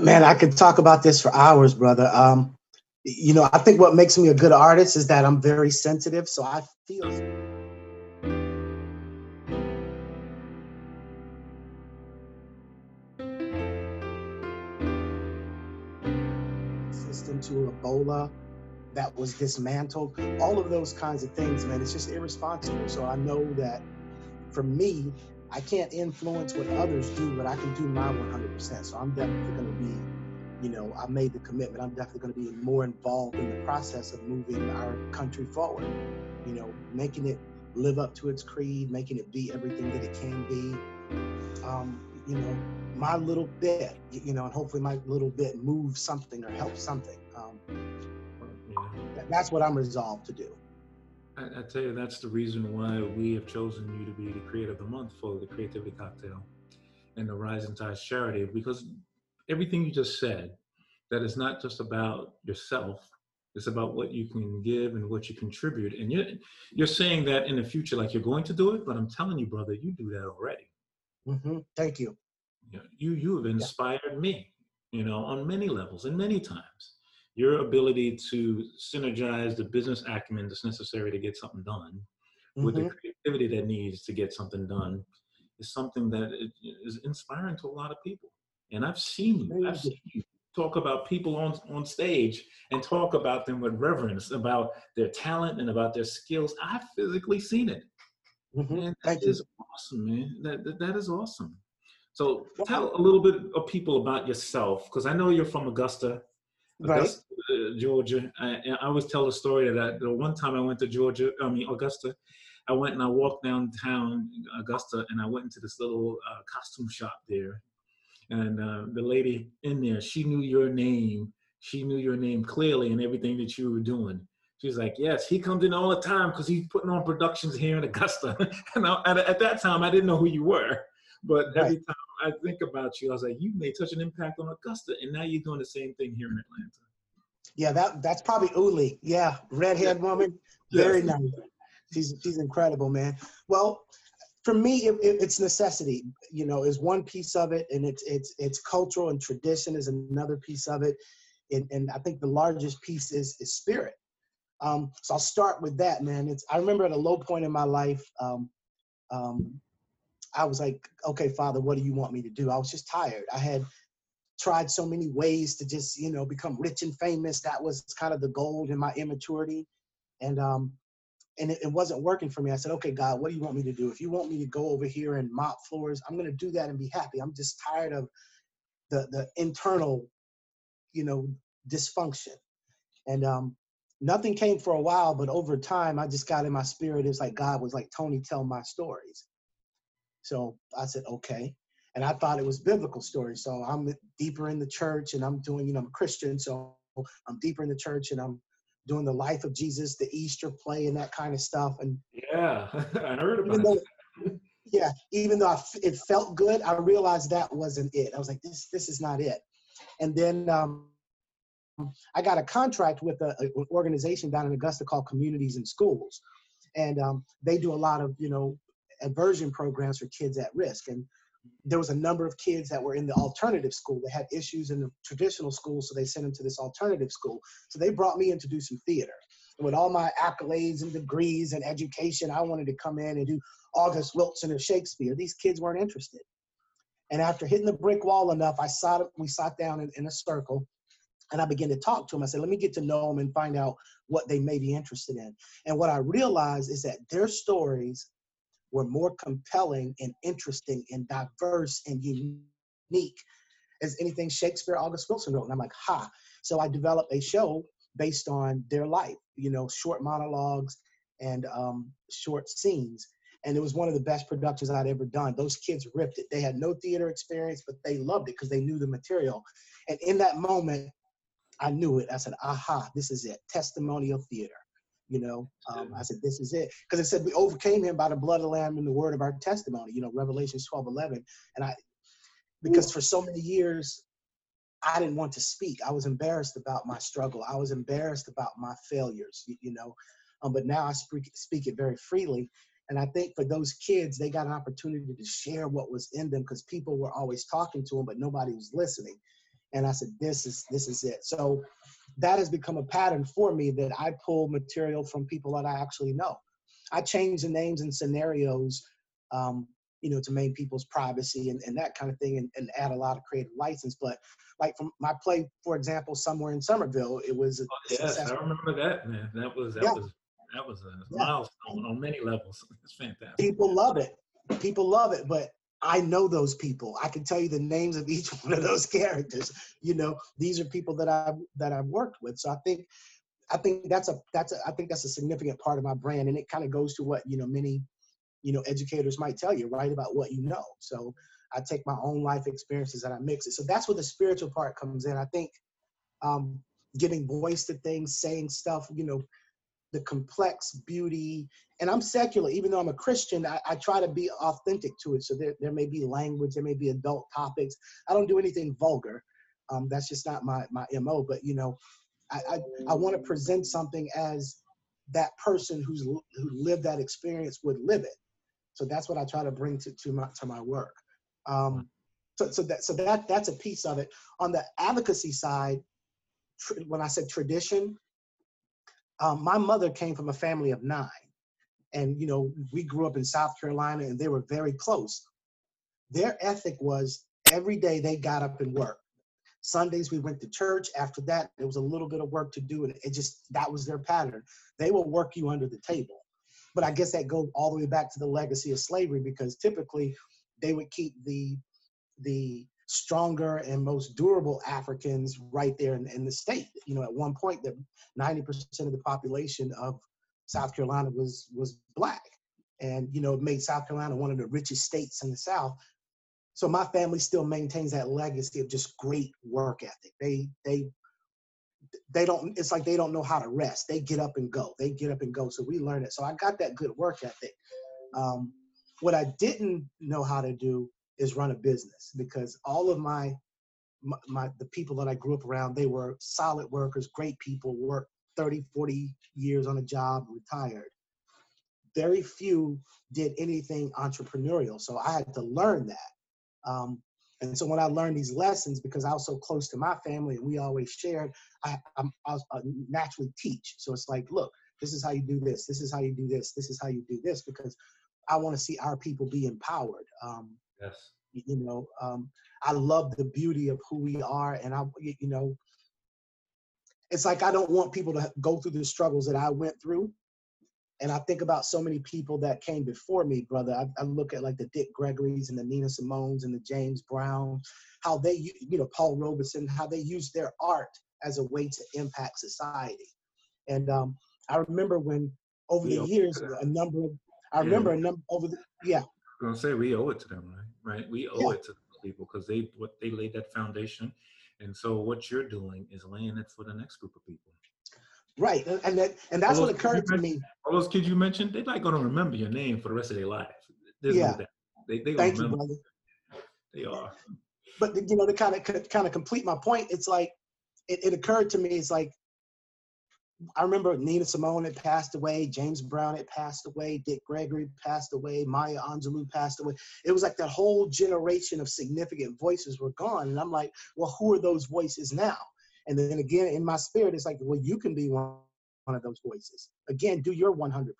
Man, I could talk about this for hours, brother. Um, you know, I think what makes me a good artist is that I'm very sensitive. So I feel system to Ebola that was dismantled. All of those kinds of things, man, it's just irresponsible. So I know that for me, I can't influence what others do, but I can do my 100%. So I'm definitely going to be you know, I made the commitment. I'm definitely going to be more involved in the process of moving our country forward. You know, making it live up to its creed, making it be everything that it can be. Um, you know, my little bit, you know, and hopefully my little bit moves something or helps something. Um, that's what I'm resolved to do. I, I, tell you, that's the reason why we have chosen you to be the creator of the month for the Creativity Cocktail and the Rising Tides Charity because everything you just said, that is not just about yourself. It's about what you can give and what you contribute. And you're, you're saying that in the future, like you're going to do it, but I'm telling you, brother, you do that already. Mm-hmm. Thank you. You, you, you have inspired yeah. me, you know, on many levels and many times. Your ability to synergize the business acumen that's necessary to get something done mm-hmm. with the mm-hmm. creativity that needs to get something done is something that is inspiring to a lot of people. And I've seen you, I've seen you talk about people on, on stage and talk about them with reverence, about their talent and about their skills. I've physically seen it. Mm-hmm. And that is awesome, man. That, that, that is awesome. So tell a little bit of people about yourself, because I know you're from Augusta right. uh, Georgia. I, I, always tell the story that the one time I went to Georgia, I mean Augusta, I went and I walked downtown Augusta, and I went into this little uh, costume shop there, and uh, the lady in there, she knew your name. She knew your name clearly and everything that you were doing. She's like, yes, he comes in all the time because he's putting on productions here in Augusta. and I, at, at, that time, I didn't know who you were. But right. every time I think about you, I was like, you made such an impact on Augusta, and now you're doing the same thing here in Atlanta. Yeah, that that's probably Uli. Yeah, redhead woman, very yes. nice. She's she's incredible, man. Well, for me, it, it, it's necessity. You know, is one piece of it, and it's it's it's cultural and tradition is another piece of it, and, and I think the largest piece is is spirit. Um, so I'll start with that, man. It's I remember at a low point in my life, um, um, I was like, okay, Father, what do you want me to do? I was just tired. I had tried so many ways to just you know become rich and famous. That was kind of the goal in my immaturity, and um, and it, it, wasn't working for me. I said, okay, God, what do you want me to do? If you want me to go over here and mop floors, I'm going to do that and be happy. I'm just tired of the the internal, you know, dysfunction. And um, nothing came for a while, but over time, I just got in my spirit. It's like God was like, Tony, tell my stories. So I said, okay. And I thought it was biblical stories. So I'm deeper in the church and I'm doing, you know, I'm a Christian. So I'm deeper in the church and I'm doing the life of Jesus, the Easter play, and that kind of stuff. And yeah, I heard about though, it. Yeah, even though it felt good, I realized that wasn't it. I was like, this this is not it. And then um, I got a contract with a, an organization down in Augusta called Communities In Schools, and um, they do a lot of you know aversion programs for kids at risk. And there was a number of kids that were in the alternative school They had issues in the traditional school, so they sent them to this alternative school. So they brought me in to do some theater. And with all my accolades and degrees and education, I wanted to come in and do August Wilson or Shakespeare. These kids weren't interested. And after hitting the brick wall enough, I sat, we sat down in, in a circle and I began to talk to them. I said, let me get to know them and find out what they may be interested in. And what I realized is that their stories were more compelling and interesting and diverse and unique as anything Shakespeare August Wilson wrote. And I'm like, ha. So I developed a show based on their life, you know, short monologues and um, short scenes. And it was one of the best productions I'd ever done. Those kids ripped it. They had no theater experience, but they loved it because they knew the material. And in that moment, I knew it. I said, aha, this is it. Testimonial theater. You know, um, I said, this is it. Because it said we overcame him by the blood of the Lamb and the word of our testimony, you know, Revelations 12, 11. And I, because for so many years, I didn't want to speak. I was embarrassed about my struggle. I was embarrassed about my failures, you, you know. Um, but now I speak, speak it very freely. And I think for those kids, they got an opportunity to share what was in them because people were always talking to them, but nobody was listening. and I said, "This is this is it." So that has become a pattern for me that I pull material from people that I actually know. I change the names and scenarios, um, you know, to maintain people's privacy and, and that kind of thing, and, and, add a lot of creative license. But like from my play, for example, somewhere in Somerville, it was. Oh, yes, I remember that man. That was that yeah. was that was a yeah. milestone on many levels. It's fantastic. People love it. People love it, but I know those people. I can tell you the names of each one of those characters. You know, these are people that I've that I've worked with. So I think I think that's a that's a, I think that's a significant part of my brand, and it kind of goes to what you know many you know educators might tell you, right, about what you know. So I take my own life experiences and I mix it. So that's where the spiritual part comes in. I think um, giving voice to things, saying stuff, you know, the complex beauty. And I'm secular, even though I'm a Christian, I, I, try to be authentic to it. So there, there may be language, there may be adult topics. I don't do anything vulgar. Um, that's just not my, my MO. But, you know, I, I, I want to present something as that person who's who lived that experience would live it. So that's what I try to bring to, to my to my work. Um, so, so that so that that's a piece of it. On the advocacy side, tr- when I said tradition, um, my mother came from a family of nine, and you know we grew up in South Carolina, and they were very close. Their ethic was every day they got up and worked. Sundays we went to church. After that, there was a little bit of work to do, and it just that was their pattern. They will work you under the table. But I guess that goes all the way back to the legacy of slavery because typically they would keep the the stronger and most durable Africans right there in, in the state. You know, at one point, that 90% of the population of South Carolina was was black, and you know, it made South Carolina one of the richest states in the South. So my family still maintains that legacy of just great work ethic. They they they don't. It's like they don't know how to rest. They get up and go. They get up and go. So we learn it. So I got that good work ethic. Um, what I didn't know how to do is run a business because all of my, my, my the people that I grew up around, they were solid workers, great people, worked 30, 40 years on a job, retired. Very few did anything entrepreneurial. So I had to learn that. Um, and so when I learned these lessons, because I was so close to my family and we always shared, I, I'm, I was, uh, naturally teach. So it's like, look, this is how you do this. This is how you do this. This is how you do this. Because I want to see our people be empowered. Um, yes. You know, um, I love the beauty of who we are, and I, you know, it's like I don't want people to go through the struggles that I went through. And I think about so many people that came before me, brother. I, I look at like the Dick Gregory's and the Nina Simone's and the James Brown, how they, you know, Paul Robeson, how they used their art as a way to impact society. And um, I remember when over the years, a number of I remember a number over the yeah. I'm gonna say we owe it to them, right? Right. We owe yeah. it to the people because they what they laid that foundation, and so what you're doing is laying it for the next group of people. Right, and that and that's what occurred to me. All those kids you mentioned, they're not gonna remember your name for the rest of their life. There's yeah. No they they Thank remember. you, brother. They are. But you know, to kind of kind of complete my point, it's like it, it occurred to me. It's like I remember Nina Simone had passed away, James Brown had passed away, Dick Gregory passed away, Maya Angelou passed away. It was like that whole generation of significant voices were gone. And I'm like, well, who are those voices now? And then again, in my spirit, it's like, well, you can be one, of those voices. Again, do your 100%.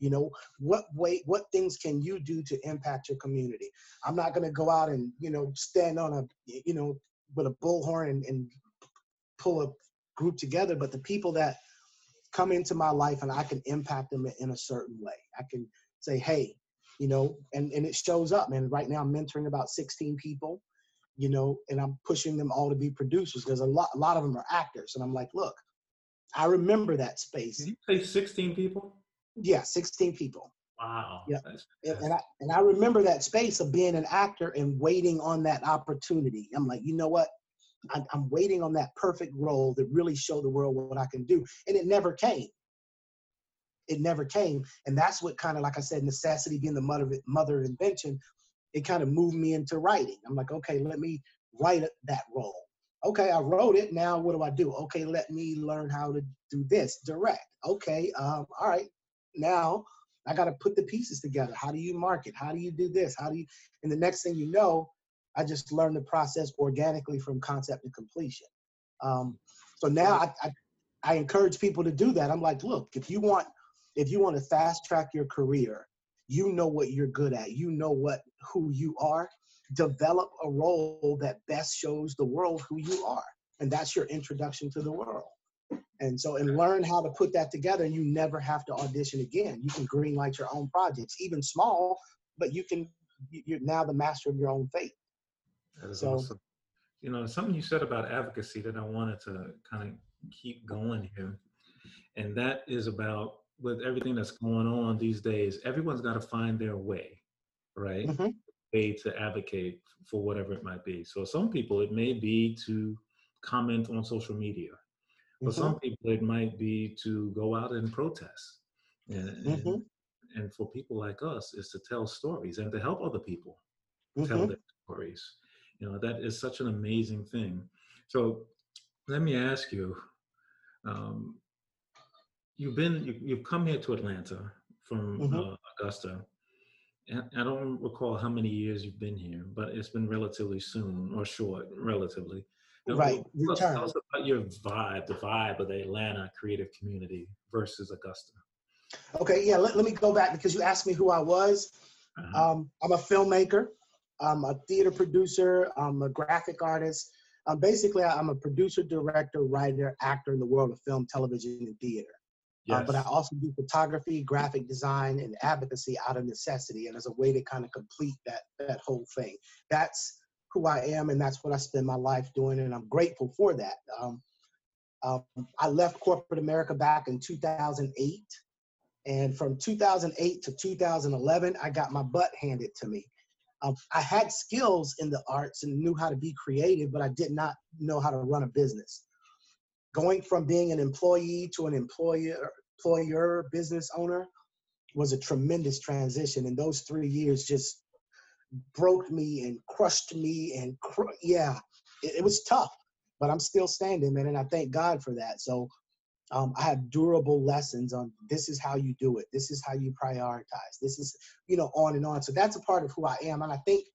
You know, what way, what things can you do to impact your community? I'm not going to go out and, you know, stand on a, you know, with a bullhorn and, and pull a group together, but the people that come into my life and I can impact them in a certain way. I can say, hey, you know, and, and it shows up, man. Right now I'm mentoring about 16 people, you know, and I'm pushing them all to be producers because a lot, a lot of them are actors. And I'm like, look, I remember that space. Did you say 16 people? Yeah, 16 people. Wow. Yeah. And I and I remember that space of being an actor and waiting on that opportunity. I'm like, you know what? I'm, waiting on that perfect role that really show the world what I can do. And it never came. It never came. And that's what kind of, like I said, necessity being the mother, mother of invention, it kind of moved me into writing. I'm like, okay, let me write that role. Okay, I wrote it. Now what do I do? Okay, let me learn how to do this direct. Okay, um, all right. Now I got to put the pieces together. How do you market? How do you do this? How do you? And the next thing you know, I just learned the process organically from concept to completion. Um, so now I, I, I encourage people to do that. I'm like, look, if you want if you want to fast track your career, you know what you're good at, you know what who you are. Develop a role that best shows the world who you are, and that's your introduction to the world. And so, and learn how to put that together, and you never have to audition again. You can greenlight your own projects, even small, but you can. You're now the master of your own fate. That is so, awesome. You know, something you said about advocacy that I wanted to kind of keep going here, and that is about with everything that's going on these days. Everyone's got to find their way, right? Mm-hmm. Way to advocate for whatever it might be. So some people it may be to comment on social media. For mm-hmm. some people it might be to go out and protest. And, mm-hmm. and, and, for people like us is to tell stories and to help other people tell mm-hmm. their stories. You know, that is such an amazing thing. So let me ask you, um, you've been you, have come here to Atlanta from mm-hmm. uh, Augusta. I don't recall how many years you've been here, but it's been relatively soon or short, relatively. Right. Tell, tell us about your vibe, the vibe of the Atlanta creative community versus Augusta. Okay, yeah, let, let me go back because you asked me who I was. Uh-huh. Um, I'm a filmmaker, I'm a theater producer, I'm a graphic artist. Um, basically, I'm a producer, director, writer, actor in the world of film, television, and theater. Yes. Uh, but I also do photography, graphic design, and advocacy out of necessity, and as a way to kind of complete that that whole thing. That's who I am, and that's what I spend my life doing, and I'm grateful for that. Um, um, I left corporate America back in 2008, and from 2008 to 2011, I got my butt handed to me. Um, I had skills in the arts and knew how to be creative, but I did not know how to run a business. Going from being an employee to an employer, employer business owner was a tremendous transition. And those three years just broke me and crushed me and cr- yeah, it, it, was tough, but I'm still standing, man, and I thank God for that. So um, I have durable lessons on this is how you do it, this is how you prioritize, this is you know on and on. So that's a part of who I am, and I think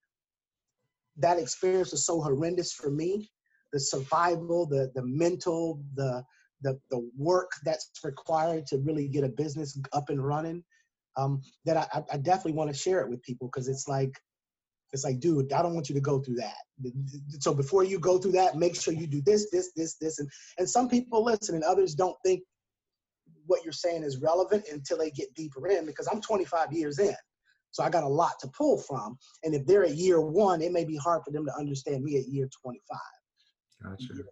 that experience was so horrendous for me. The survival, the the mental, the the the work that's required to really get a business up and running. Um, that I, I definitely want to share it with people because it's like it's like, dude, I don't want you to go through that. So before you go through that, make sure you do this, this, this, this. And, and some people listen and others don't think what you're saying is relevant until they get deeper in because I'm 25 years in. So I got a lot to pull from. And if they're at year one, it may be hard for them to understand me at year 25. Gotcha.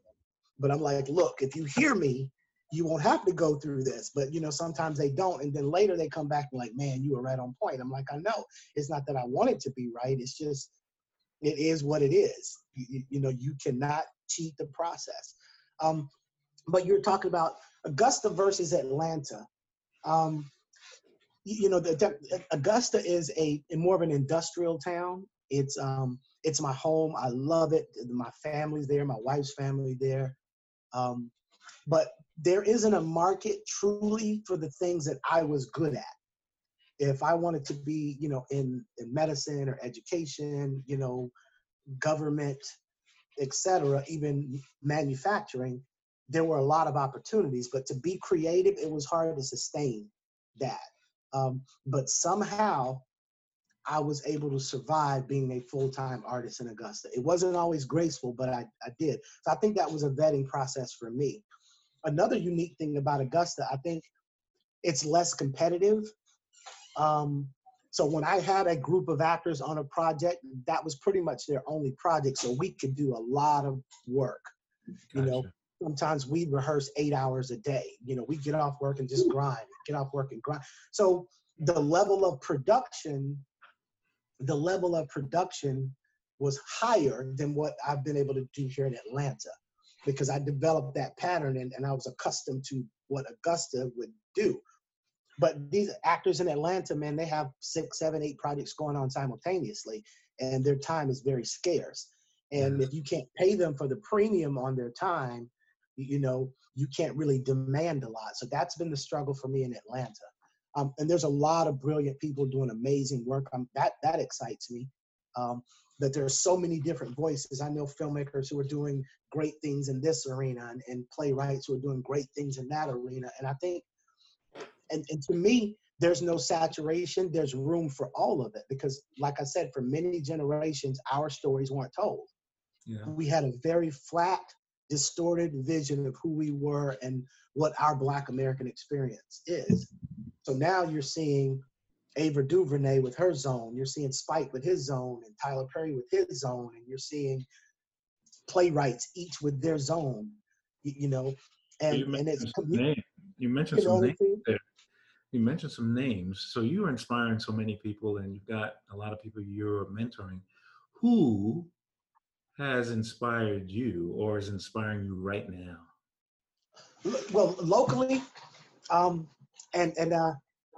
But I'm like, look, if you hear me, you won't have to go through this. But you know, sometimes they don't, and then later they come back and like, man, you were right on point. I'm like, I know. It's not that I want it to be right. It's just it is what it is. You, you know, you cannot cheat the process. Um, but you're talking about Augusta versus Atlanta. Um, you, know, the, Augusta is a, a, more of an industrial town. It's um, it's my home. I love it. My family's there. My wife's family there. Um, but there isn't a market truly for the things that I was good at. If I wanted to be, you know, in, in medicine or education, you know, government, etc., even manufacturing, there were a lot of opportunities. But to be creative, it was hard to sustain that. Um, but somehow I was able to survive being a full-time artist in Augusta. It wasn't always graceful, but I, I did. So I think that was a vetting process for me another unique thing about Augusta, I think it's less competitive. Um, so when I had a group of actors on a project, that was pretty much their only project. So we could do a lot of work. Gotcha. You know, sometimes we rehearse eight hours a day. You know, we get off work and just grind, get off work and grind. So the level of production, the level of production was higher than what I've been able to do here in Atlanta because I developed that pattern and, and I was accustomed to what Augusta would do. But these actors in Atlanta, man, they have six, seven, eight projects going on simultaneously, and their time is very scarce. And if you can't pay them for the premium on their time, you know, you can't really demand a lot. So that's been the struggle for me in Atlanta. Um, and there's a lot of brilliant people doing amazing work. Um, that that excites me. Um, that there are so many different voices. I know filmmakers who are doing great things in this arena and, and playwrights who are doing great things in that arena. And I think, and, and to me, there's no saturation. There's room for all of it because, like I said, for many generations, our stories weren't told. Yeah. We had a very flat, distorted vision of who we were and what our Black American experience is. So now you're seeing Ava DuVernay with her zone. You're seeing Spike with his zone, and Tyler Perry with his zone, and you're seeing playwrights each with their zone. You, you know, and you and it's you mentioned you some names there. You mentioned some names. So you are inspiring so many people, and you've got a lot of people you're mentoring. Who has inspired you, or is inspiring you right now? Well, locally, um, and and uh,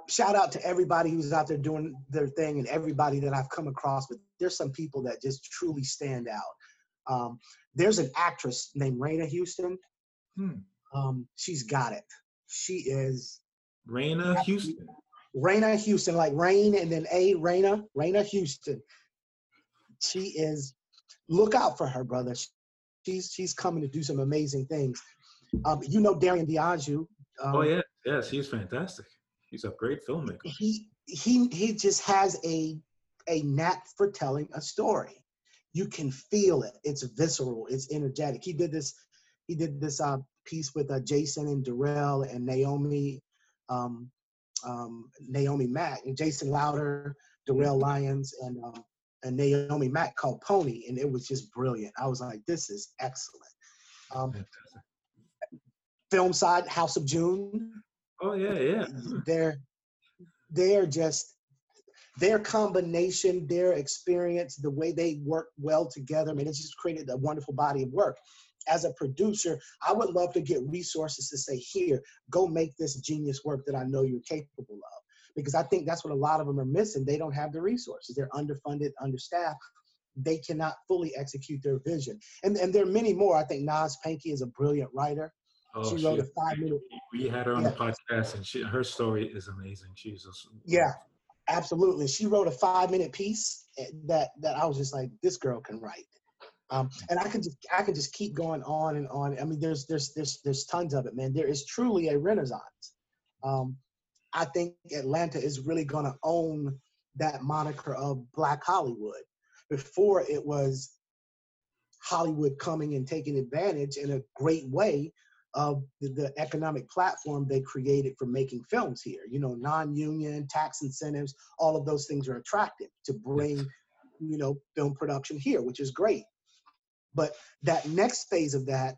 shout out to everybody who's out there doing their thing and everybody that I've come across. But there's some people that just truly stand out. Um, there's an actress named Raina Houston. Hmm. Um, she's got it. She is Raina Houston. Raina Houston, like rain and then a Raina, Raina Houston. She is. Look out for her, brother. She's she's coming to do some amazing things. Um, you know Darian Diageo. Um, oh yeah, yes, he's fantastic. He's a great filmmaker. He he he just has a a knack for telling a story. You can feel it. It's visceral. It's energetic. He did this. He did this uh, piece with uh, Jason and Darrell and Naomi, um, um, Naomi Mack and Jason Lowder, Darrell Lyons, and um, and Naomi Mack called Pony, and it was just brilliant. I was like, this is excellent. Um, film side, House of June. Oh yeah, yeah. They're they're just their combination, their experience, the way they work well together. I mean, it's just created a wonderful body of work. As a producer, I would love to get resources to say, here, go make this genius work that I know you're capable of. Because I think that's what a lot of them are missing. They don't have the resources. They're underfunded, understaffed. They cannot fully execute their vision. And, and there are many more. I think Naz Pankey is a brilliant writer. Oh, she wrote she, a five minute. We had her on yeah. the podcast, and she, her story is amazing. She's just yeah, absolutely. She wrote a five minute piece eh, that that I was just like, this girl can write. Um, and I can just I can just keep going on and on. I mean, there's there's there's there's tons of it, man. There is truly a renaissance. Um, I think Atlanta is really going to own that moniker of Black Hollywood. Before it was Hollywood coming and taking advantage in a great way of the, the, economic platform they created for making films here. You know, non-union, tax incentives, all of those things are attractive to bring, you know, film production here, which is great. But that next phase of that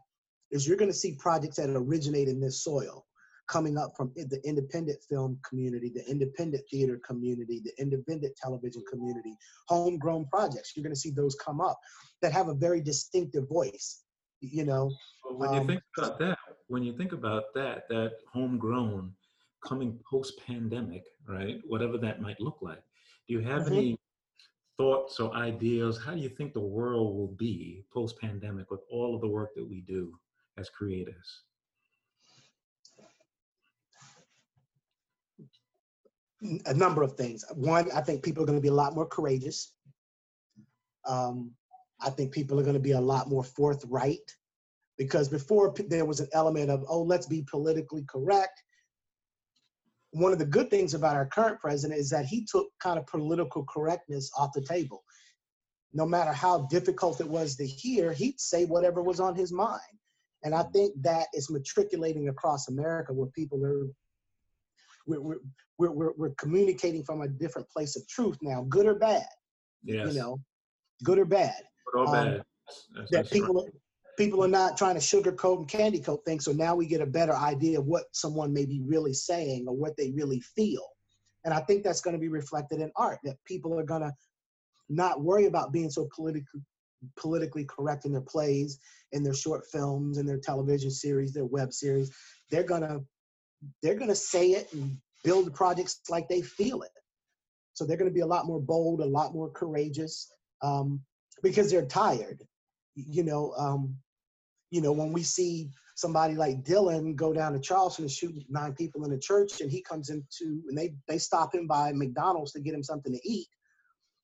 is you're going to see projects that originate in this soil coming up from the independent film community, the independent theater community, the independent television community, homegrown projects. You're going to see those come up that have a very distinctive voice you know. Well, when um, you think about that, when you think about that, that homegrown coming post pandemic, right? Whatever that might look like. Do you have mm-hmm. any thoughts or ideas? How do you think the world will be post pandemic with all of the work that we do as creators? A number of things. One, I think people are going to be a lot more courageous. Um, I think people are going to be a lot more forthright because before there was an element of, oh, let's be politically correct. One of the good things about our current president is that he took kind of political correctness off the table. No matter how difficult it was to hear, he'd say whatever was on his mind. And I think that is matriculating across America where people are, we're, we're, we're, we're communicating from a different place of truth now, good or bad. Yes. You know, good or bad. Good or um, bad. That's, that people, people are not trying to sugarcoat and candy coat things. So now we get a better idea of what someone may be really saying or what they really feel. And I think that's going to be reflected in art, that people are going to not worry about being so politically politically correct in their plays, in their short films, in their television series, their web series. They're gonna they're gonna say it and build projects like they feel it. So they're gonna be a lot more bold, a lot more courageous, um, because they're tired. You know, um, you know, when we see somebody like Dylan go down to Charleston and shoot nine people in a church, and he comes into and they they stop him by McDonald's to get him something to eat.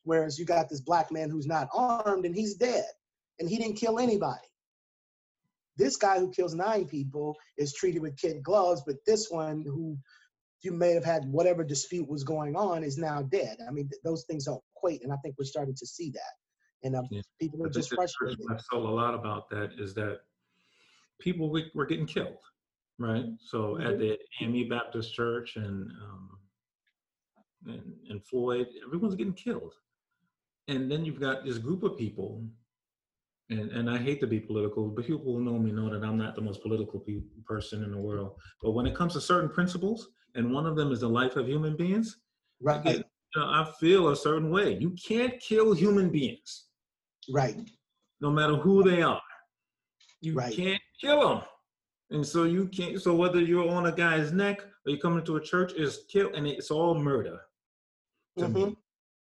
Whereas you got this black man who's not armed and he's dead and he didn't kill anybody. This guy who kills nine people is treated with kid gloves, but this one who you may have had whatever dispute was going on is now dead. I mean, th- those things don't equate, and I think we're starting to see that. And um, Yeah. people are just frustrated. I've told a lot about that is that people were getting killed, right? So at Mhm. the AME Baptist Church and um, and, and Floyd, everyone's getting killed, and then you've got this group of people, and and I hate to be political, but people who know me know that I'm not the most political pe- person in the world. But when it comes to certain principles, and one of them is the life of human beings, Right, you know, I feel a certain way. You can't kill human beings right, no matter who they are. You Right. can't kill them. And so you can't, so whether you're on a guy's neck or you're coming to a church, is kill, and it's all murder to me. Mhm.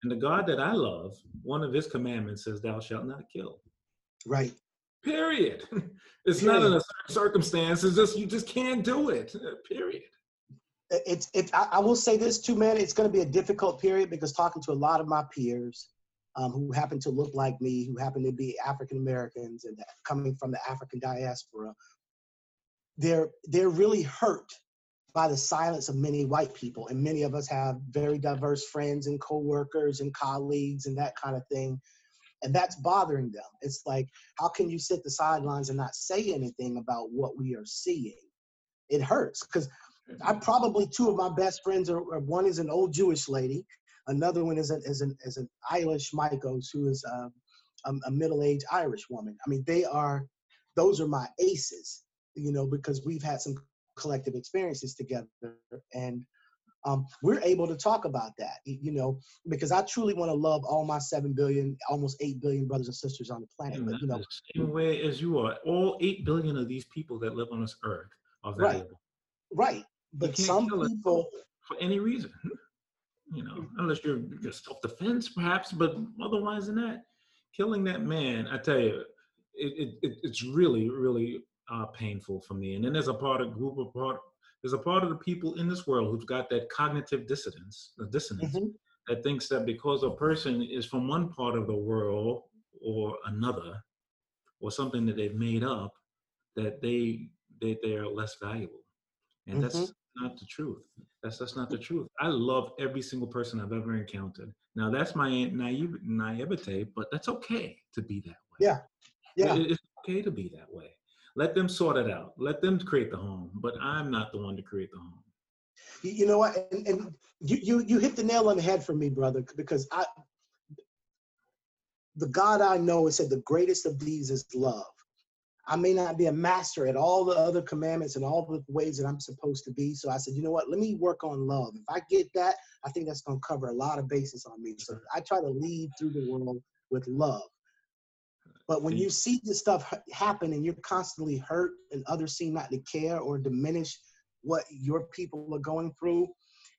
And the God that I love, one of his commandments says, Thou shalt not kill. right. Period. It's not in a circumstance. It's just, you just can't do it. Period. It- It's it. I, I will say this too, man. It's going to be a difficult period because talking to a lot of my peers, um, who happen to look like me, who happen to be African Americans and coming from the African diaspora, they're they're really hurt by the silence of many white people, and many of us have very diverse friends and coworkers and colleagues and that kind of thing, and that's bothering them. It's like, how can you sit the sidelines and not say anything about what we are seeing? It hurts because I probably two of my best friends are, are- one is an old Jewish lady, another one is an is an is an Irish Michaels who is um, a, a middle aged Irish woman. I mean, they are those are my aces, you know, because we've had some collective experiences together, and um, we're able to talk about that, you know, because I truly want to love all my seven billion, almost eight billion brothers and sisters on the planet. And But you know, the same way as you are, all 8 billion of these people that live on this earth are valuable. right? right. But some people, for any reason. You know, unless you're just self-defense, perhaps, but otherwise than that, killing that man, I tell you, it, it, it it's really, really uh, painful for me. And then there's a part of group of part, there's a part of the people in this world who've got that cognitive dissonance, the dissonance Mhm. that thinks that because a person is from one part of the world or another, or something that they've made up, that they they they are less valuable, and that's not the truth. That's that's not the truth. I love every single person I've ever encountered. Now that's my naive naivete, but that's okay to be that way. Yeah. yeah. It- it's okay to be that way. Let them sort it out. Let them create the home, but I'm not the one to create the home. You, you know what? And, and you, you you hit the nail on the head for me, brother, because I the God I know has said the greatest of these is love. I may not be a master at all the other commandments and all the ways that I'm supposed to be. So I said, you know what? Let me work on love. If I get that, I think that's going to cover a lot of bases on me. So I try to lead through the world with love. But when you see this stuff happen and you're constantly hurt and others seem not to care or diminish what your people are going through,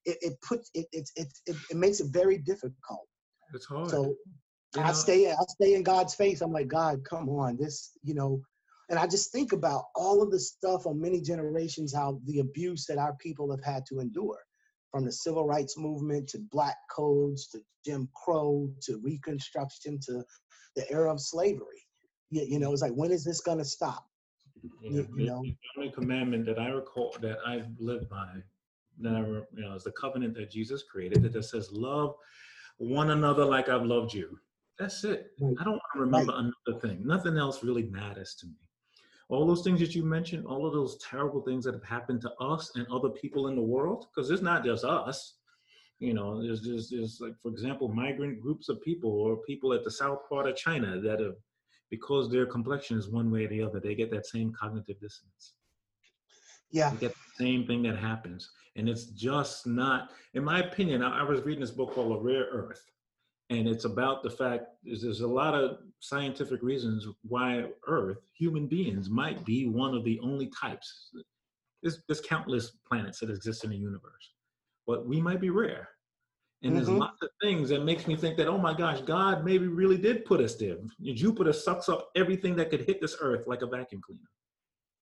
it, it puts it, it, it, it, it makes it very difficult. It's hard. So You I stay I stay in God's face. I'm like, God, come on, this, you know, and I just think about all of the stuff on many generations, how the abuse that our people have had to endure, from the civil rights movement to black codes to Jim Crow to Reconstruction to the era of slavery. You, you know, it's like, when is this gonna stop? Yeah, you the- know. the only commandment that I recall that I've lived by, that I, you know, is the covenant that Jesus created that just says, "Love one another like I've loved you." That's it. Right. I don't want to remember another thing. Nothing else really matters to me. All those things that you mentioned, all of those terrible things that have happened to us and other people in the world, because it's not just us. You know, there's just there's like, for example, migrant groups of people or people at the south part of China that have because their complexion is one way or the other, they get that same cognitive dissonance. Yeah, They get the same thing that happens. And it's just not, in my opinion, I, I was reading this book called A Rare Earth. And it's about the fact is there's a lot of scientific reasons why Earth, human beings, might be one of the only types. There's, there's countless planets that exist in the universe, but we might be rare. And there's Mhm. lots of things that makes me think that, oh my gosh, God maybe really did put us there. Jupiter sucks up everything that could hit this earth like a vacuum cleaner.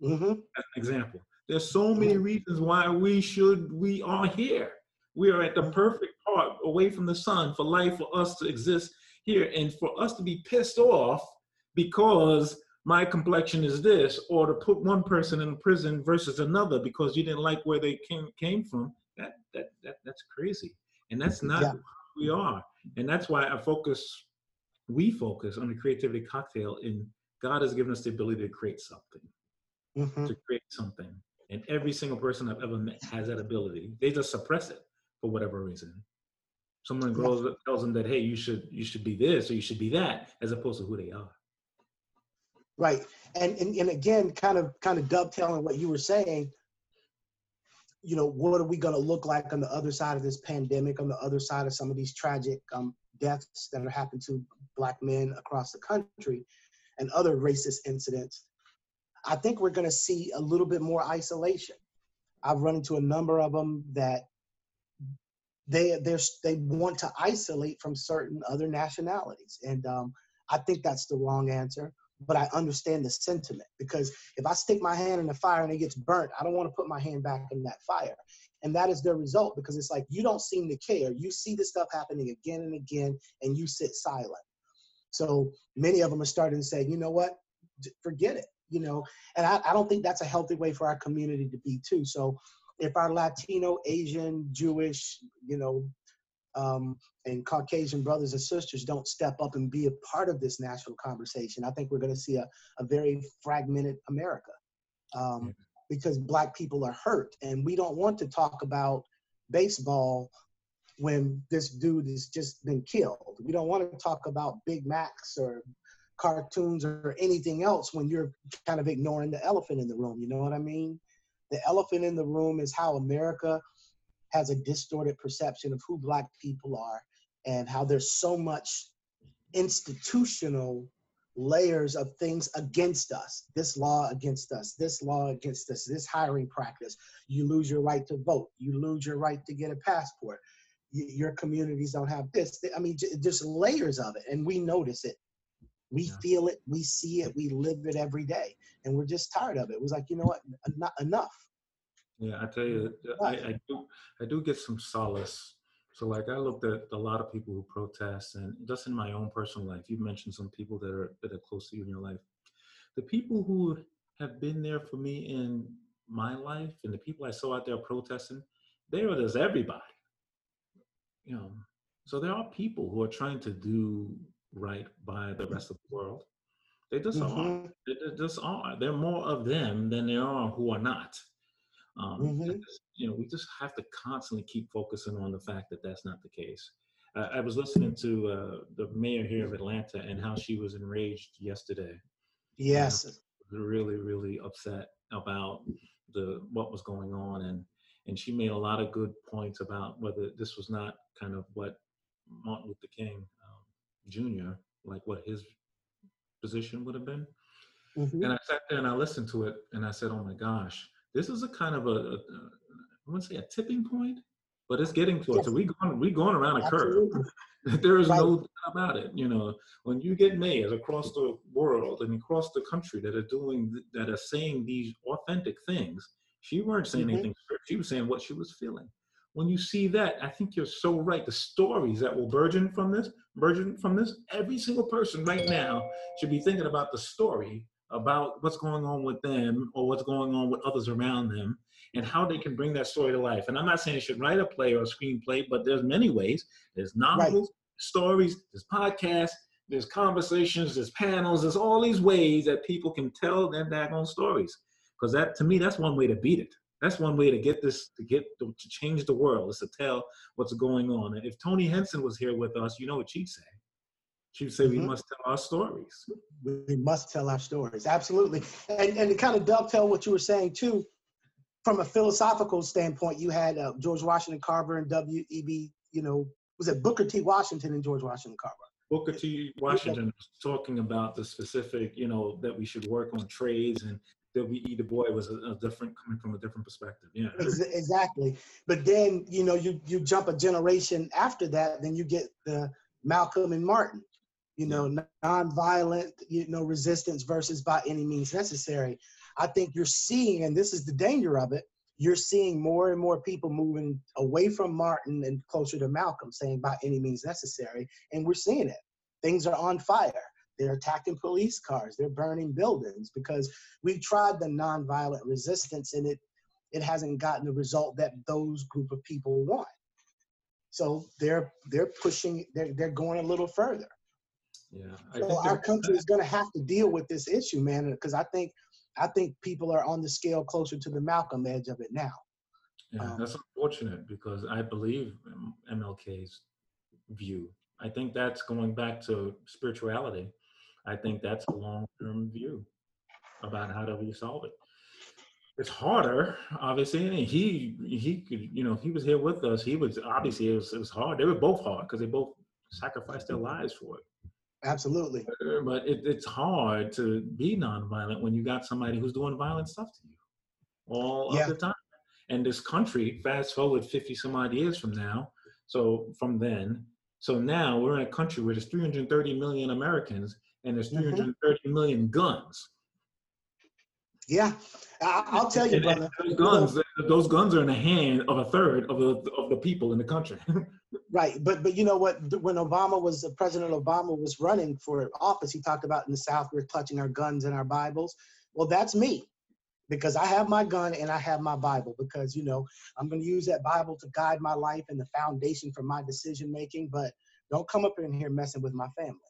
hmm As an example. There's so many reasons why we should, we are here. We are at the perfect part away from the sun for life for us to exist here and for us to be pissed off because my complexion is this, or to put one person in prison versus another because you didn't like where they came came from. That that, that that's crazy, and that's not yeah. who we are. And that's why I focus. We focus on the creativity cocktail. and God has given us the ability to create something, mm-hmm. to create something, and every single person I've ever met has that ability. They just suppress it for whatever reason. Someone grows up, tells them that hey, you should you should be this or you should be that, as opposed to who they are. Right. And, and and again, kind of kind of dovetailing what you were saying, you know, what are we going to look like on the other side of this pandemic, on the other side of some of these tragic um, deaths that are happening to black men across the country and other racist incidents? I think we're going to see a little bit more isolation. I've run into a number of them that they they want to isolate from certain other nationalities, and um, I think that's the wrong answer but I understand the sentiment because if I stick my hand in the fire and it gets burnt, I don't want to put my hand back in that fire. And that is their result because it's like you don't seem to care. You see this stuff happening again and again, and you sit silent. So many of them are starting to say, you know what, forget it. You know, and I, I don't think that's a healthy way for our community to be too. So if our Latino, Asian, Jewish, you know, um, and Caucasian brothers and sisters don't step up and be a part of this national conversation, I think we're going to see a, a very fragmented America um, because Black people are hurt. And we don't want to talk about baseball when this dude has just been killed. We don't want to talk about Big Macs or cartoons or anything else when you're kind of ignoring the elephant in the room. You know what I mean? The elephant in the room is how America has a distorted perception of who Black people are and how there's so much institutional layers of things against us. This law against us this law against us this hiring practice. You lose your right to vote. You lose your right to get a passport. Your communities don't have this. I mean just layers of it and we notice it we yeah. feel it we see it we live it every day and we're just tired of it it was like you know what not enough yeah, I tell you, I, I do I do get some solace. So like I looked at a lot of people who protest, and just in my own personal life, you mentioned some people that are that are close to you in your life. The people who have been there for me in my life, and the people I saw out there protesting, they are just everybody. You know, so there are people who are trying to do right by the rest of the world. They just mm-hmm. are. They just are. There are more of them than there are who are not. Um, mm-hmm. just, you know, we just have to constantly keep focusing on the fact that that's not the case. Uh, I was listening to uh, the mayor here of Atlanta and how she was enraged yesterday. Yes, really, really upset about the what was going on, and and she made a lot of good points about whether this was not kind of what Martin Luther King Jr. like what his position would have been. Mm-hmm. And I sat there and I listened to it, and I said, "Oh my gosh." this is a kind of a, I wouldn't say a tipping point, but it's getting closer. Yes. We going we going around a curve. there is right. no doubt about it. You know, when you get mayors across the world and across the country that are doing that are saying these authentic things, she weren't saying mm-hmm. anything. She was saying what she was feeling. When you see that, I think you're so right. The stories that will burgeon from this, burgeon from this, every single person right now should be thinking about the story about what's going on with them or what's going on with others around them and how they can bring that story to life. And I'm not saying they should write a play or a screenplay, but there's many ways. There's novels, right. stories, there's podcasts, there's conversations, there's panels, there's all these ways that people can tell their daggone stories. Because that to me, that's one way to beat it. That's one way to get this to get to change the world is to tell what's going on. And if Tony Henson was here with us, you know what she'd say. She would say mm-hmm. we must tell our stories. We must tell our stories, absolutely. And and to kind of dovetail what you were saying too, from a philosophical standpoint, you had uh, George Washington Carver and W.E.B. You know, was it Booker T. Washington and George Washington Carver? Booker T. Washington was talking about the specific, you know, that we should work on trades and W.E. Du Bois was a, a, different coming from a different perspective. Yeah. Exactly. But then, you know, you you jump a generation after that, then you get the Malcolm and Martin you know, nonviolent, you know, resistance versus by any means necessary. I think you're seeing, and this is the danger of it, you're seeing more and more people moving away from Martin and closer to Malcolm, saying by any means necessary. And we're seeing it. Things are on fire. They're attacking police cars. They're burning buildings because we've tried the nonviolent resistance and it it hasn't gotten the result that those group of people want. So they're they're pushing. They're they're going a little further. Yeah. so our country is going to have to deal with this issue, man. Because I think I think people are on the scale closer to the Malcolm edge of it now. Yeah, um, that's unfortunate because I believe MLK's view. I think that's going back to spirituality. I think that's a long-term view about how do we solve it. It's harder, obviously. And he he could, you know, he was here with us. He was obviously it was it was hard. They were both hard because they both sacrificed their lives for it. Absolutely. Uh, but it, it's hard to be nonviolent when you got somebody who's doing violent stuff to you all yeah. of the time. And this country, fast forward 50 some odd years from now, so from then, so now we're in a country where there's 330 million Americans and there's 330 mm-hmm. million guns. Yeah, I, will tell you, brother. Those guns, those guns are in the hand of a third of the of the people in the country. right, but but you know what? When Obama was President Obama was running for office, he talked about in the South we're clutching our guns and our Bibles. Well, that's me, because I have my gun and I have my Bible. Because you know I'm going to use that Bible to guide my life and the foundation for my decision making. But don't come up in here messing with my family.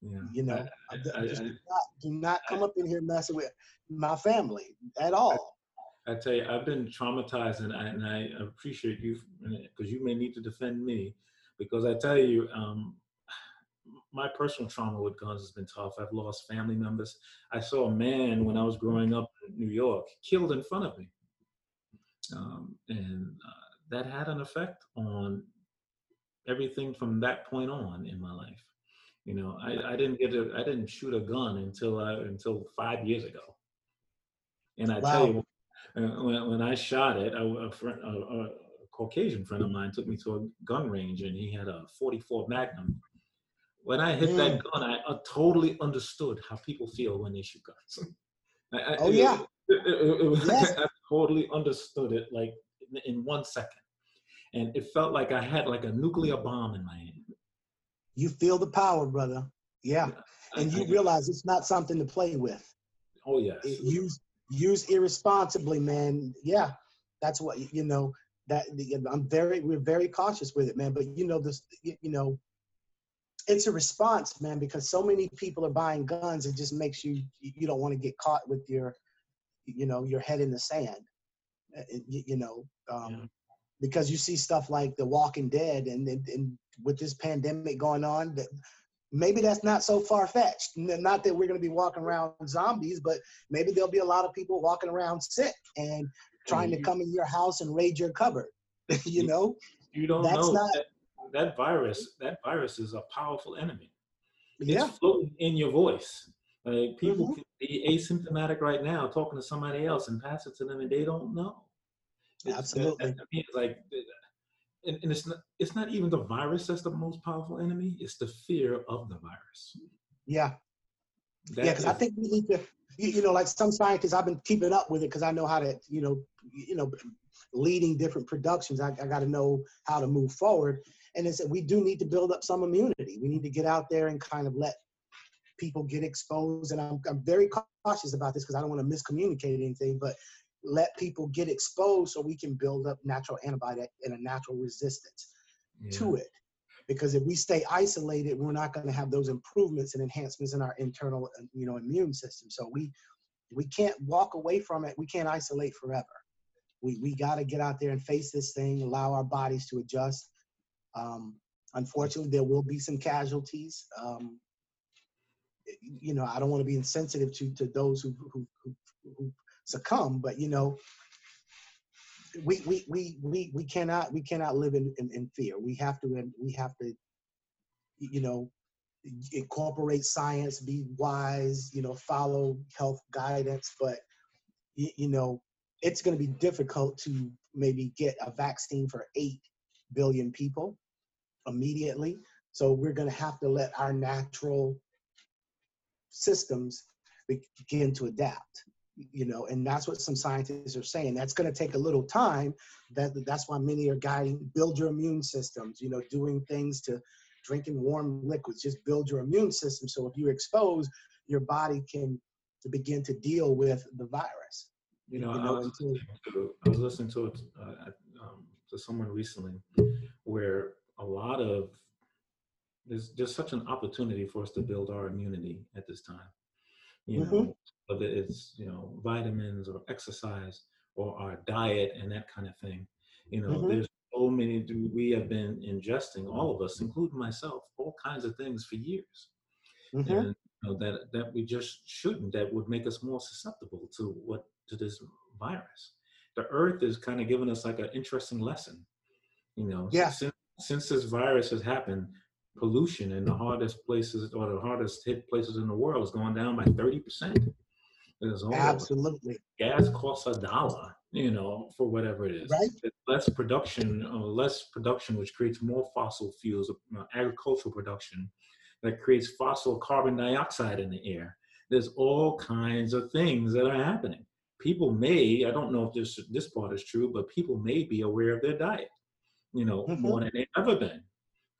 Yeah. You know, I, I, just I, do, not, do not come up in here messing with my family at all. I tell you, I've been traumatized, and I, and I appreciate you because you may need to defend me. Because I tell you, um, my personal trauma with guns has been tough. I've lost family members. I saw a man when I was growing up in New York killed in front of me, um, and uh, that had an effect on everything from that point on in my life. You know, I, I didn't get a, I didn't shoot a gun until I, until five years ago. And I wow. tell you, uh, when, when I shot it, a, a, friend, a, a, Caucasian friend of mine took me to a gun range and he had a 44 Magnum. When I hit mm. that gun, I, I, totally understood how people feel when they shoot guns. I, oh yeah. It, it, it yes. I totally understood it like in, in one second. And it felt like I had like a nuclear bomb in my hand you feel the power, brother. Yeah. And you realize it's not something to play with. Oh yeah. Use use irresponsibly, man. Yeah. That's what you know. That I'm very we're very cautious with it, man. But you know this, you know, it's a response, man, because so many people are buying guns. It just makes you you don't want to get caught with your, you know, your head in the sand. Uh, you, you know, um, yeah. Because you see stuff like The Walking Dead, and, and, and with this pandemic going on that maybe that's not so far fetched. Not that we're going to be walking around zombies, but maybe there'll be a lot of people walking around sick and trying to come in your house and raid your cupboard. you know, you don't that's know not, that, that virus. That virus is a powerful enemy. Yeah. It's floating in your voice. Like people mm-hmm. can be asymptomatic right now, talking to somebody else, and pass it to them, and they don't know. Absolutely. That, that, like and, and it's not it's not even the virus that's the most powerful enemy it's the fear of the virus. Yeah. That yeah because i think we need to you, you, know like some scientists i've been keeping up with it because i know how to you know you know leading different productions i, I got to know how to move forward. And it's we do need to build up some immunity. We need to get out there and kind of let people get exposed. And i'm, I'm very cautious about this because i don't want to miscommunicate anything but let people get exposed so we can build up natural antibody and a natural resistance yeah. to it. Because if we stay isolated, we're not going to have those improvements and enhancements in our internal, you know, immune system. So we we can't walk away from it. We can't isolate forever. We we got to get out there and face this thing. Allow our bodies to adjust. Um, unfortunately, there will be some casualties. Um, you know, I don't want to be insensitive to to those who who, who, who succumb. But you know, we we we we we cannot we cannot live in, in, in fear. We have to we have to, you know, incorporate science, be wise, you know, follow health guidance. But you, you know, it's going to be difficult to maybe get a vaccine for eight billion people immediately. So we're going to have to let our natural systems begin to adapt you know and that's what some scientists are saying. That's going to take a little time. That that's why many are guiding build your immune systems you know doing things to drinking warm liquids. Just build your immune system so if you're exposed your body can to begin to deal with the virus you know, you know I, was to, I, was listening to it uh, um, to someone recently where a lot of there's just such an opportunity for us to build our immunity at this time you mm-hmm. know whether it's you know vitamins or exercise or our diet and that kind of thing you know mm-hmm. there's so many we have been ingesting all of us including myself all kinds of things for years mm-hmm. and you know, that that we just shouldn't that would make us more susceptible to what to this virus the earth is kind of giving us like an interesting lesson you know yeah. since, since this virus has happened pollution in the hardest places or the hardest hit places in the world is going down by 30% Absolutely. Gas costs a dollar, you know, for whatever it is. Right. It's less production, uh, less production, which creates more fossil fuels, uh, agricultural production that creates fossil carbon dioxide in the air. There's all kinds of things that are happening. People may, I don't know if this this part is true, but people may be aware of their diet, you know, mm-hmm. more than they've ever been,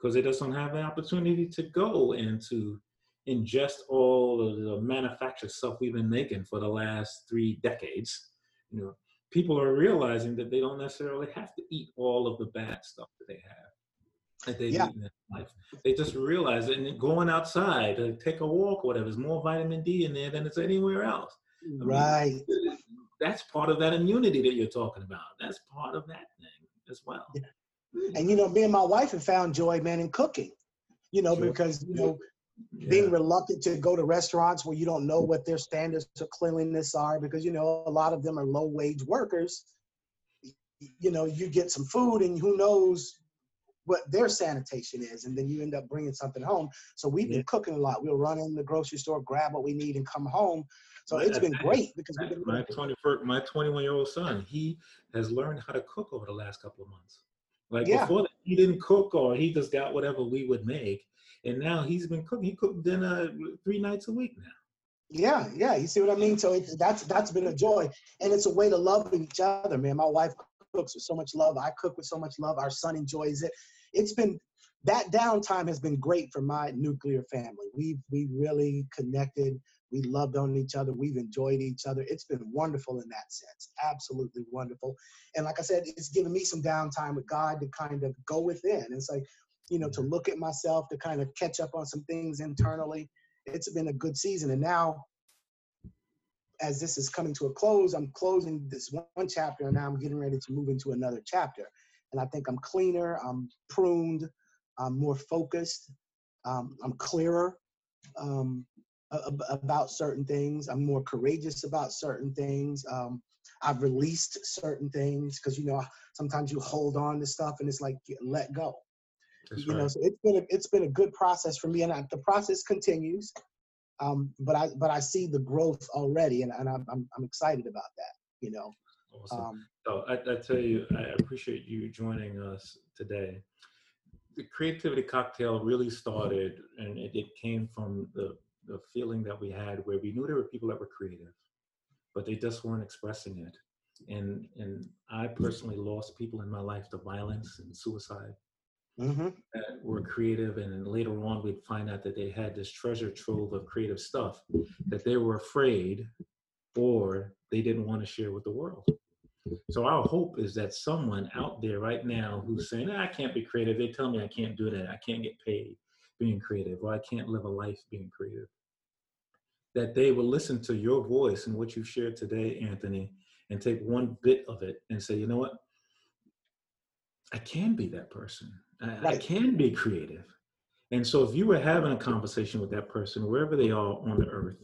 because it doesn't have an opportunity to go into ingest all of the manufactured stuff we've been making for the last three decades, you know, people are realizing that they don't necessarily have to eat all of the bad stuff that they have that they yeah. eat in their life. They just realize it and going outside to take a walk or whatever, there's more vitamin D in there than it's anywhere else. I right. Mean, that's part of that immunity that you're talking about. That's part of that thing as well. Yeah. And you know, me and my wife have found joy, man, in cooking. You know, sure. because you know, yeah. being reluctant to go to restaurants where you don't know what their standards of cleanliness are because you know a lot of them are low wage workers you know you get some food and who knows what their sanitation is and then you end up bringing something home so we've been yeah. cooking a lot we'll run in the grocery store grab what we need and come home so it's been great because we've been my 21 my 21 year old son he has learned how to cook over the last couple of months like yeah. before that, he didn't cook or he just got whatever we would make and now he's been cooking. He cooked dinner three nights a week now. Yeah, yeah. You see what I mean? So it's, that's that's been a joy, and it's a way to love each other, man. My wife cooks with so much love. I cook with so much love. Our son enjoys it. It's been that downtime has been great for my nuclear family. We've we really connected. We loved on each other. We've enjoyed each other. It's been wonderful in that sense. Absolutely wonderful. And like I said, it's given me some downtime with God to kind of go within. It's like, you know, to look at myself, to kind of catch up on some things internally. It's been a good season. And now, as this is coming to a close, I'm closing this one chapter and now I'm getting ready to move into another chapter. And I think I'm cleaner, I'm pruned, I'm more focused, um, I'm clearer um, about certain things, I'm more courageous about certain things. Um, I've released certain things because you know sometimes you hold on to stuff and it's like let go. That's you right. know, so it's been a, it's been a good process for me, and I, the process continues. Um, but I but I see the growth already, and, and I'm, I'm, I'm excited about that. You know. Awesome. Um, so I, I tell you, I appreciate you joining us today. The creativity cocktail really started, and it, it came from the the feeling that we had where we knew there were people that were creative, but they just weren't expressing it. And and I personally lost people in my life to violence and suicide mm-hmm. that were creative, and later on we'd find out that they had this treasure trove of creative stuff that they were afraid or they didn't want to share with the world. So our hope is that someone out there right now who's saying, I can't be creative. They tell me I can't do that. I can't get paid being creative, or I can't live a life being creative. That they will listen to your voice and what you've shared today, Anthony, and take one bit of it and say, you know what? I can be that person. I, right. I can be creative. And so if you were having a conversation with that person, wherever they are on the earth,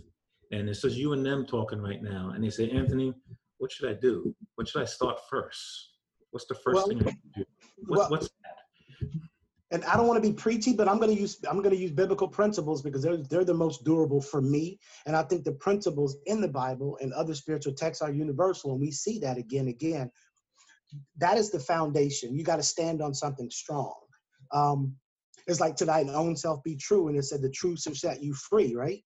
and it's just you and them talking right now, and they say, Anthony, what should I do? What should I start first? What's the first well, thing I do? What, well, what's? And I don't want to be preachy, but I'm going to use I'm going to use biblical principles because they're they're the most durable for me. And I think the principles in the Bible and other spiritual texts are universal, and we see that again and again. That is the foundation. You got to stand on something strong. Um, it's like to thine own self be true, and it said the truth shall set you free, right?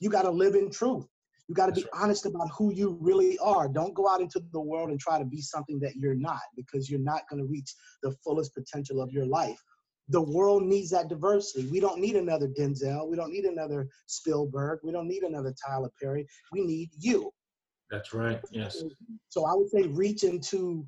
You got to live in truth. You got to be right. honest about who you really are. Don't go out into the world and try to be something that you're not because you're not going to reach the fullest potential of your life. The world needs that diversity. We don't need another Denzel. We don't need another Spielberg. We don't need another Tyler Perry. We need you. That's right. Yes. So I would say reach into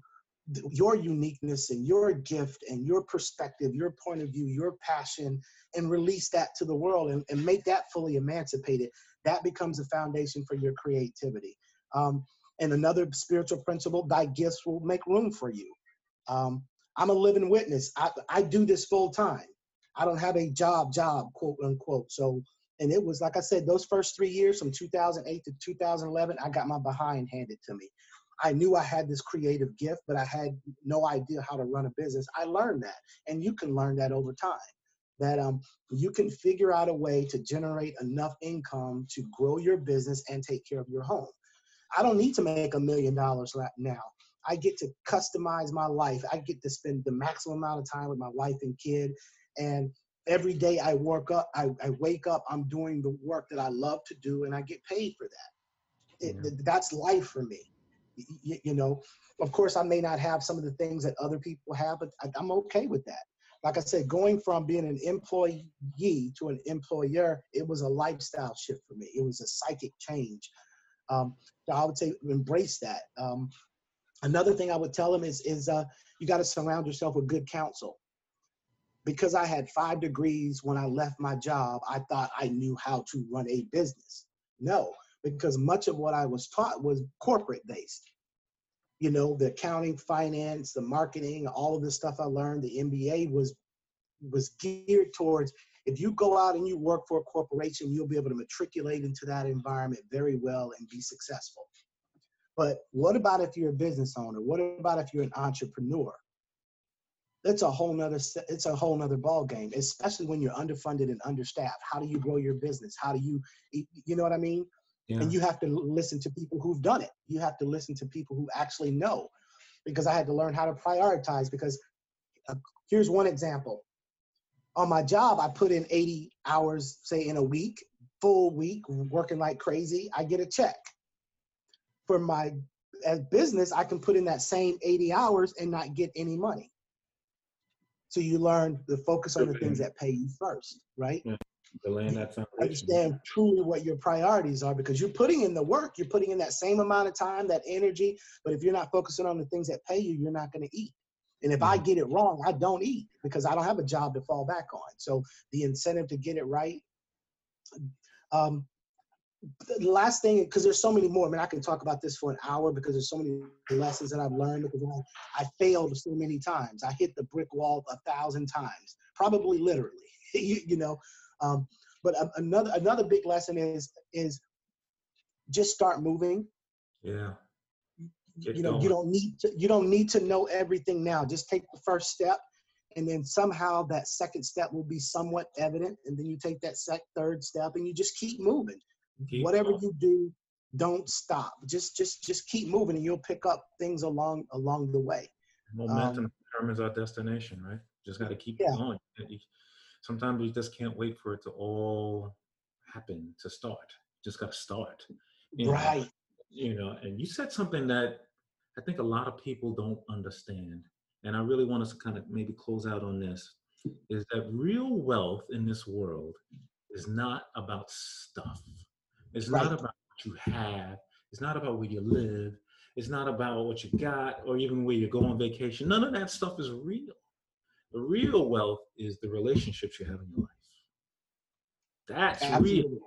your uniqueness and your gift and your perspective, your point of view, your passion, and release that to the world and, and make that fully emancipated. That becomes a foundation for your creativity. Um, and another spiritual principle, thy gifts will make room for you. Um, I'm a living witness. I, I do this full time. I don't have a job, job, quote unquote. So, and it was like I said, those first three years from 2008 to 2011, I got my behind handed to me. I knew I had this creative gift, but I had no idea how to run a business. I learned that, and you can learn that over time. That um, you can figure out a way to generate enough income to grow your business and take care of your home. I don't need to make a million dollars now. I get to customize my life. I get to spend the maximum amount of time with my wife and kid. And every day I work up, I, I wake up, I'm doing the work that I love to do, and I get paid for that. It, yeah. That's life for me you, you know, of course, I may not have some of the things that other people have, but I, I'm okay with that. Like I said, going from being an employee to an employer, it was a lifestyle shift for me. It was a psychic change. Um, so I would say embrace that. Um, another thing I would tell them is, is uh, you got to surround yourself with good counsel. Because I had five degrees when I left my job, I thought I knew how to run a business. No, because much of what I was taught was corporate based. You know, the accounting, finance, the marketing, all of the stuff I learned, the MBA was was geared towards if you go out and you work for a corporation, you'll be able to matriculate into that environment very well and be successful. But what about if you're a business owner? What about if you're an entrepreneur? That's a whole nother it's a whole nother ball game, especially when you're underfunded and understaffed. How do you grow your business? How do you you know what I mean? Yeah. And you have to listen to people who've done it. You have to listen to people who actually know. Because I had to learn how to prioritize. Because uh, here's one example. On my job, I put in 80 hours, say in a week, full week, working like crazy. I get a check. For my as business, I can put in that same 80 hours and not get any money. So you learn to focus on the things that pay you first, right? Yeah that foundation. Understand truly what your priorities are because you're putting in the work, you're putting in that same amount of time, that energy. But if you're not focusing on the things that pay you, you're not going to eat. And if mm-hmm. I get it wrong, I don't eat because I don't have a job to fall back on. So the incentive to get it right. Um, the last thing, because there's so many more. I mean, I can talk about this for an hour because there's so many lessons that I've learned because I, I failed so many times. I hit the brick wall a thousand times, probably literally. you, you know, um, but another another big lesson is is just start moving. Yeah. Get you know, going. you don't need to you don't need to know everything now. Just take the first step, and then somehow that second step will be somewhat evident, and then you take that sec third step, and you just keep moving. Keep Whatever going. you do, don't stop. Just just just keep moving, and you'll pick up things along along the way. Momentum um, determines our destination, right? Just got to keep yeah. going sometimes we just can't wait for it to all happen to start. Just got to start. You right. Know, you know, and you said something that I think a lot of people don't understand. And I really want us to kind of maybe close out on this is that real wealth in this world is not about stuff. It's right. not about what you have. It's not about where you live. It's not about what you got or even where you go on vacation. None of that stuff is real. The real wealth is the relationships you have in your life. That's Absolutely. real.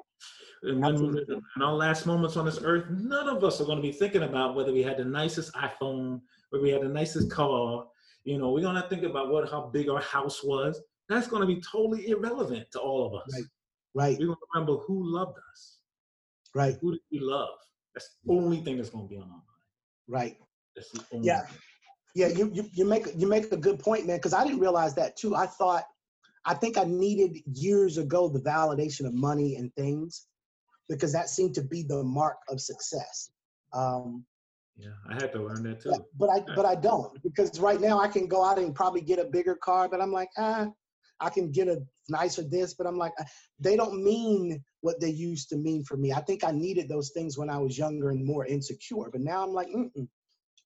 And when in our last moments on this earth, none of us are going to be thinking about whether we had the nicest iPhone, or we had the nicest car. You know, we're going to think about what how big our house was. That's going to be totally irrelevant to all of us. Right. Right. We're going to remember who loved us. Right. Who do we love? That's the only thing that's going to be on our mind. Right. yeah. Thing. Yeah, you, you you make you make a good point, man. Because I didn't realize that too. I thought, I think I needed years ago the validation of money and things, because that seemed to be the mark of success. Um, yeah, I had to learn that too. Yeah, but I but I don't because right now I can go out and probably get a bigger car, but I'm like, ah, I can get a nicer this, but I'm like, ah, they don't mean what they used to mean for me. I think I needed those things when I was younger and more insecure, but now I'm like,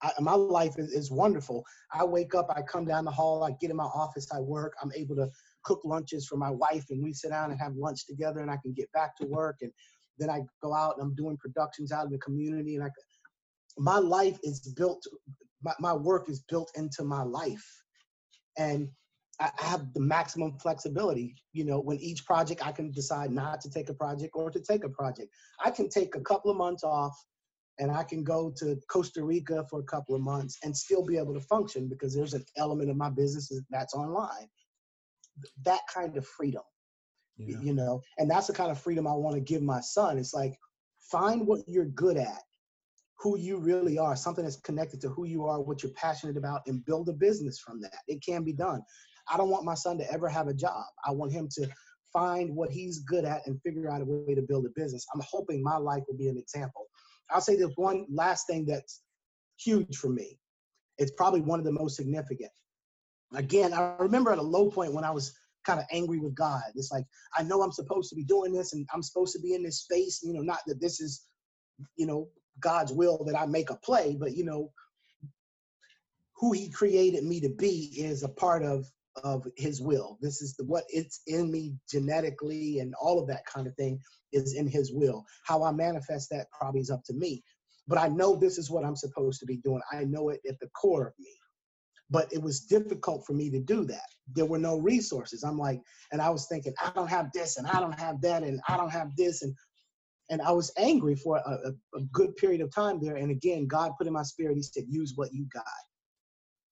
I, my life is, is wonderful. I wake up, I come down the hall, I get in my office, I work. I'm able to cook lunches for my wife, and we sit down and have lunch together, and I can get back to work. And then I go out and I'm doing productions out in the community, and I, my life is built. My, my work is built into my life, and I have the maximum flexibility. You know, when each project, I can decide not to take a project or to take a project. I can take a couple of months off and I can go to Costa Rica for a couple of months and still be able to function because there's an element of my business that's online. That kind of freedom, yeah. you know, and that's the kind of freedom I want to give my son. It's like, find what you're good at, who you really are, something that's connected to who you are, what you're passionate about, and build a business from that. It can be done. I don't want my son to ever have a job. I want him to find what he's good at and figure out a way to build a business. I'm hoping my life will be an example. I'll say there's one last thing that's huge for me. It's probably one of the most significant. Again, I remember at a low point when I was kind of angry with God. It's like, I know I'm supposed to be doing this and I'm supposed to be in this space, you know, not that this is, you know, God's will that I make a play, but you know, who he created me to be is a part of of his will. This is the, what it's in me genetically and all of that kind of thing is in his will. How I manifest that probably is up to me. But I know this is what I'm supposed to be doing. I know it at the core of me. But it was difficult for me to do that. There were no resources. I'm like, and I was thinking, I don't have this and I don't have that and I don't have this. And and I was angry for a, a, good period of time there. And again, God put in my spirit, He said, use what you got.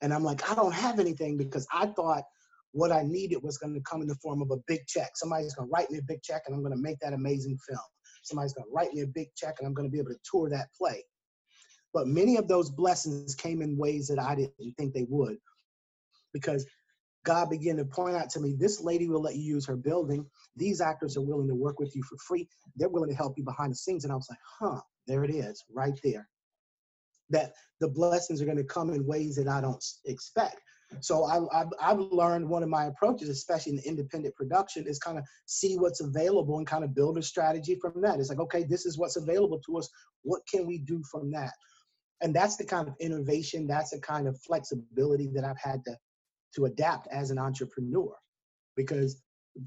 And I'm like, I don't have anything because I thought what I needed was going to come in the form of a big check. Somebody's going to write me a big check and I'm going to make that amazing film. Somebody's going to write me a big check and I'm going to be able to tour that play. But many of those blessings came in ways that I didn't think they would because God began to point out to me this lady will let you use her building. These actors are willing to work with you for free. They're willing to help you behind the scenes. And I was like, huh, there it is, right there. That the blessings are going to come in ways that I don't expect. So I, I've, I've learned one of my approaches, especially in independent production, is kind of see what's available and kind of build a strategy from that. It's like, okay, this is what's available to us. What can we do from that? And that's the kind of innovation, that's the kind of flexibility that I've had to to adapt as an entrepreneur, because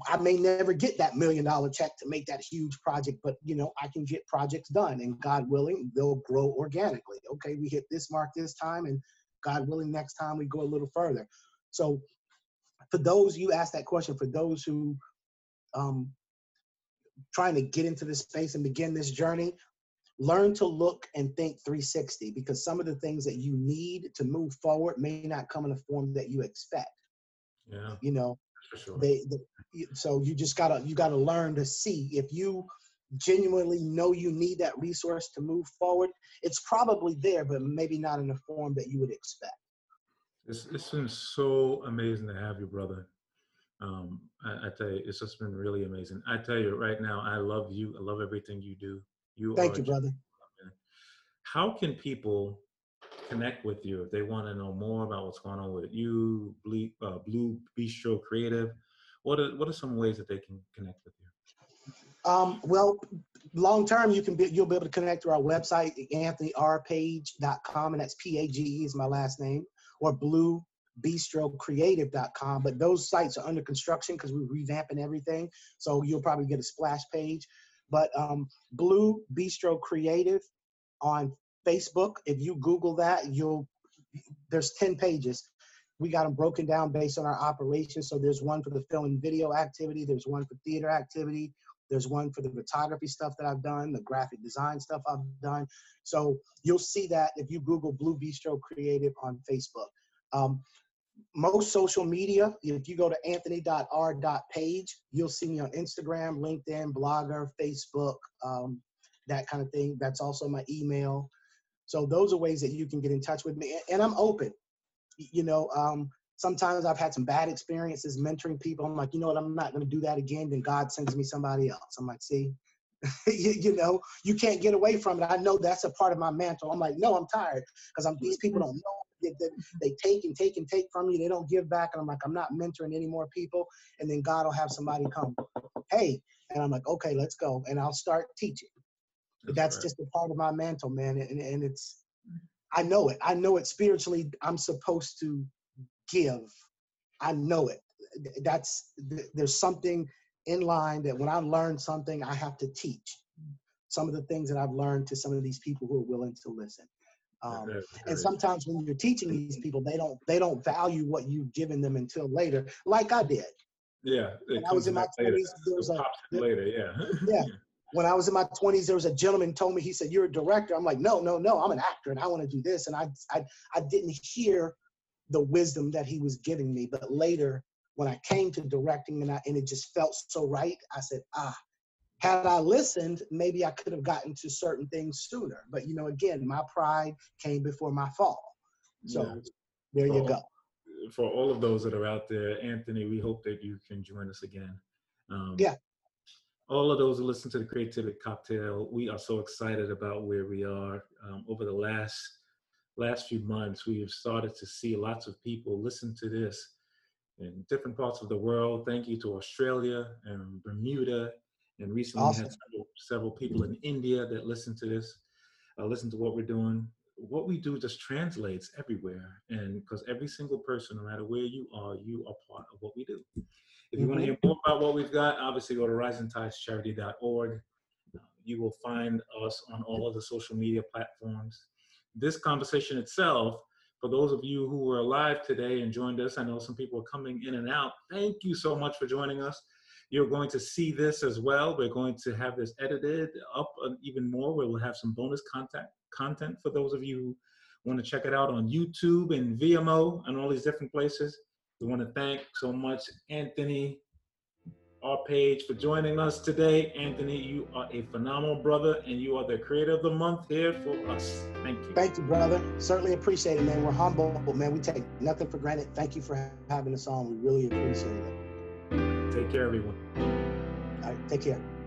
I may never get that million dollar check to make that huge project, but you know, I can get projects done and God willing, they'll grow organically. Okay, we hit this mark this time and God willing, next time we go a little further. So, for those you asked that question, for those who um, trying to get into this space and begin this journey, learn to look and think 360 because some of the things that you need to move forward may not come in a form that you expect. Yeah. You know, sure. they, they so you just gotta you gotta learn to see if you genuinely know you need that resource to move forward, it's probably there, but maybe not in the form that you would expect. It's, it's been so amazing to have you, brother. Um, I, I, tell you, it's just been really amazing. I tell you right now, I love you. I love everything you do. You thank you, brother. How can people connect with you if they want to know more about what's going on with you, Blue, uh, Blue Bistro Creative? What are what are some ways that they can connect with you? Um, well, long term, you can be, you'll be able to connect to our website, anthonyrpage.com, and that's P-A-G-E is my last name, or Blue bistrocreative.com but those sites are under construction because we're revamping everything so you'll probably get a splash page but um, blue bistro creative on facebook if you google that you'll there's 10 pages we got them broken down based on our operations so there's one for the film and video activity there's one for theater activity there's one for the photography stuff that I've done, the graphic design stuff I've done. So you'll see that if you Google Blue Bistro Creative on Facebook. Um, most social media, if you go to anthony.r.page, you'll see me on Instagram, LinkedIn, Blogger, Facebook, um, that kind of thing. That's also my email. So those are ways that you can get in touch with me. And I'm open. You know, um, sometimes I've had some bad experiences mentoring people. I'm like, you know what, I'm not going to do that again. Then God sends me somebody else. I'm like, see, you, you, know, you can't get away from it. I know that's a part of my mantle. I'm like, no, I'm tired because I'm these people don't know. They, they, they, take and take and take from you. They don't give back. And I'm like, I'm not mentoring any more people. And then God will have somebody come. hey, and I'm like, okay, let's go, and I'll start teaching. But that's right. just a part of my mantle, man, and, and it's, I know it. I know it spiritually. I'm supposed to give. I know it. That's there's something in line that when I learn something, I have to teach. Some of the things that I've learned to some of these people who are willing to listen. Um, and sometimes when you're teaching these people, they don't they don't value what you've given them until later, like I did. yeah, when I was in my. 20s, there was a- later, yeah. Yeah. When I was in my 20s, there was a gentleman told me he said, "You're a director." I'm like, "No, no, no. I'm an actor, and I want to do this." And I I I didn't hear the wisdom that he was giving me, but later when I came to directing and I and it just felt so right, I said, "Ah." Had I listened, maybe I could have gotten to certain things sooner. But you know, again, my pride came before my fall. So Yeah. there you So, go. for all of those that are out there, Anthony, we hope that you can join us again. Um, Yeah. All of those who listen to the Creativity Cocktail, we are so excited about where we are. Um, over the last last few months, we have started to see lots of people listen to this in different parts of the world. Thank you to Australia and Bermuda, and recently we had several, several people in India that listen to this, uh, listen to what we're doing what we do just translates everywhere and because every single person no matter where you are you are part of what we do if you want to hear more about what we've got obviously go to risingtidescharity.org Uh, you will find us on all of the social media platforms. This conversation itself for those of you who were alive today and joined us i know some people are coming in and out. Thank you so much for joining us. You're going to see this as well. We're going to have this edited up even more. Where we'll have some bonus content content for those of you who want to check it out on YouTube and Vimeo and all these different places. We want to thank so much Anthony, R. Page, for joining us today. Anthony, you are a phenomenal brother and you are the creator of the month here for us. Thank you. Thank you, brother. Certainly appreciate it, man. We're humble, but man, we take nothing for granted. Thank you for having us on. We really appreciate it. Take care, everyone. All right, take care.